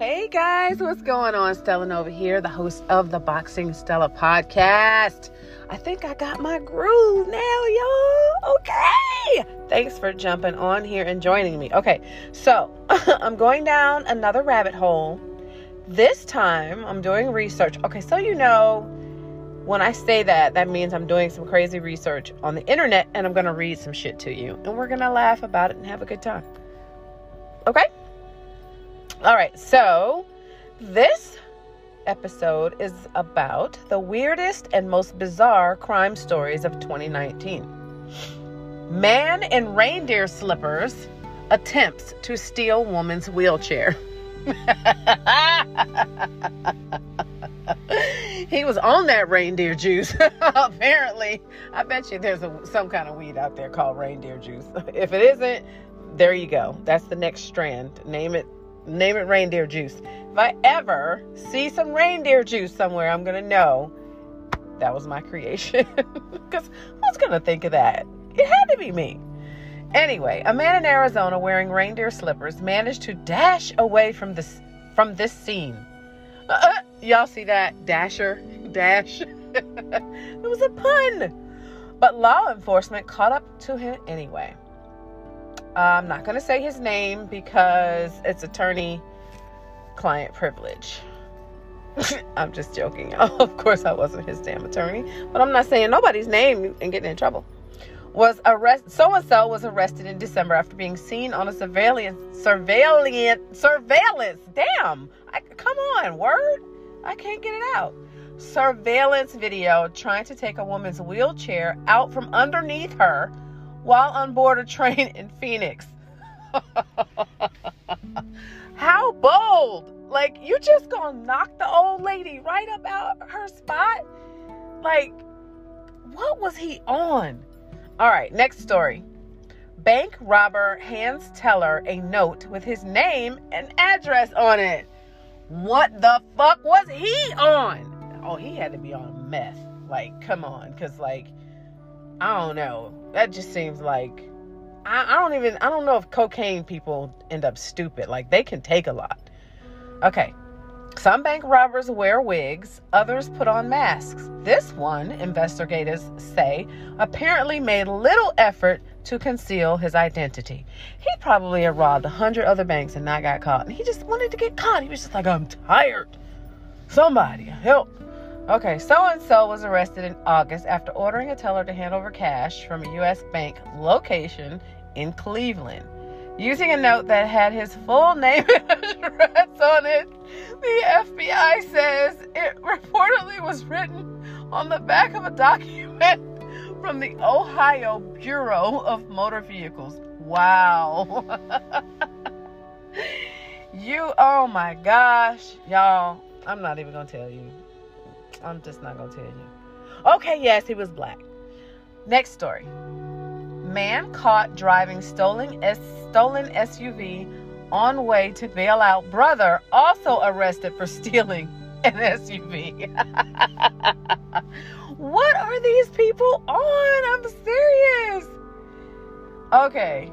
Hey guys, what's going on? Stella Nova here, the host of the Boxing Stella podcast. I think I got my groove now, y'all. Okay. Thanks for jumping on here and joining me. Okay, so I'm going down another rabbit hole. This time I'm doing research. Okay, so you know, when I say that, that means I'm doing some crazy research on the internet and I'm going to read some shit to you. And we're going to laugh about it and have a good time. Okay? All right, so this episode is about the weirdest and most bizarre crime stories of 2019. Man in reindeer slippers attempts to steal woman's wheelchair. he was on that reindeer juice. Apparently, I bet you there's a, some kind of weed out there called reindeer juice. If it isn't, there you go. That's the next strand. Name it name it reindeer juice. If I ever see some reindeer juice somewhere, I'm going to know that was my creation. Because who's going to think of that? It had to be me. Anyway, a man in Arizona wearing reindeer slippers managed to dash away from this from this scene. Uh, uh y'all see that? Dasher, dash. it was a pun. But law enforcement caught up to him anyway. I'm not going to say his name because it's attorney client privilege. I'm just joking. of course, I wasn't his damn attorney, but I'm not saying nobody's name and getting in trouble. Was arrest so and so was arrested in December after being seen on a surveillance surveillance surveillance. Damn, I, come on, word. I can't get it out. Surveillance video trying to take a woman's wheelchair out from underneath her while on board a train in Phoenix. How bold! Like, you just gonna knock the old lady right up out her spot? Like, what was he on? All right, next story. Bank robber hands teller a note with his name and address on it. What the fuck was he on? Oh, he had to be on meth. Like, come on, because, like, I don't know. That just seems like I, I don't even I don't know if cocaine people end up stupid. Like they can take a lot. Okay. Some bank robbers wear wigs, others put on masks. This one, investigators say, apparently made little effort to conceal his identity. He probably had robbed a hundred other banks and not got caught. And he just wanted to get caught. He was just like, I'm tired. Somebody help. Okay, so and so was arrested in August after ordering a teller to hand over cash from a U.S. bank location in Cleveland. Using a note that had his full name and address on it, the FBI says it reportedly was written on the back of a document from the Ohio Bureau of Motor Vehicles. Wow. you, oh my gosh, y'all, I'm not even gonna tell you. I'm just not gonna tell you. Okay, yes, he was black. Next story. Man caught driving stolen stolen SUV on way to bail out brother also arrested for stealing an SUV. what are these people on? I'm serious. Okay.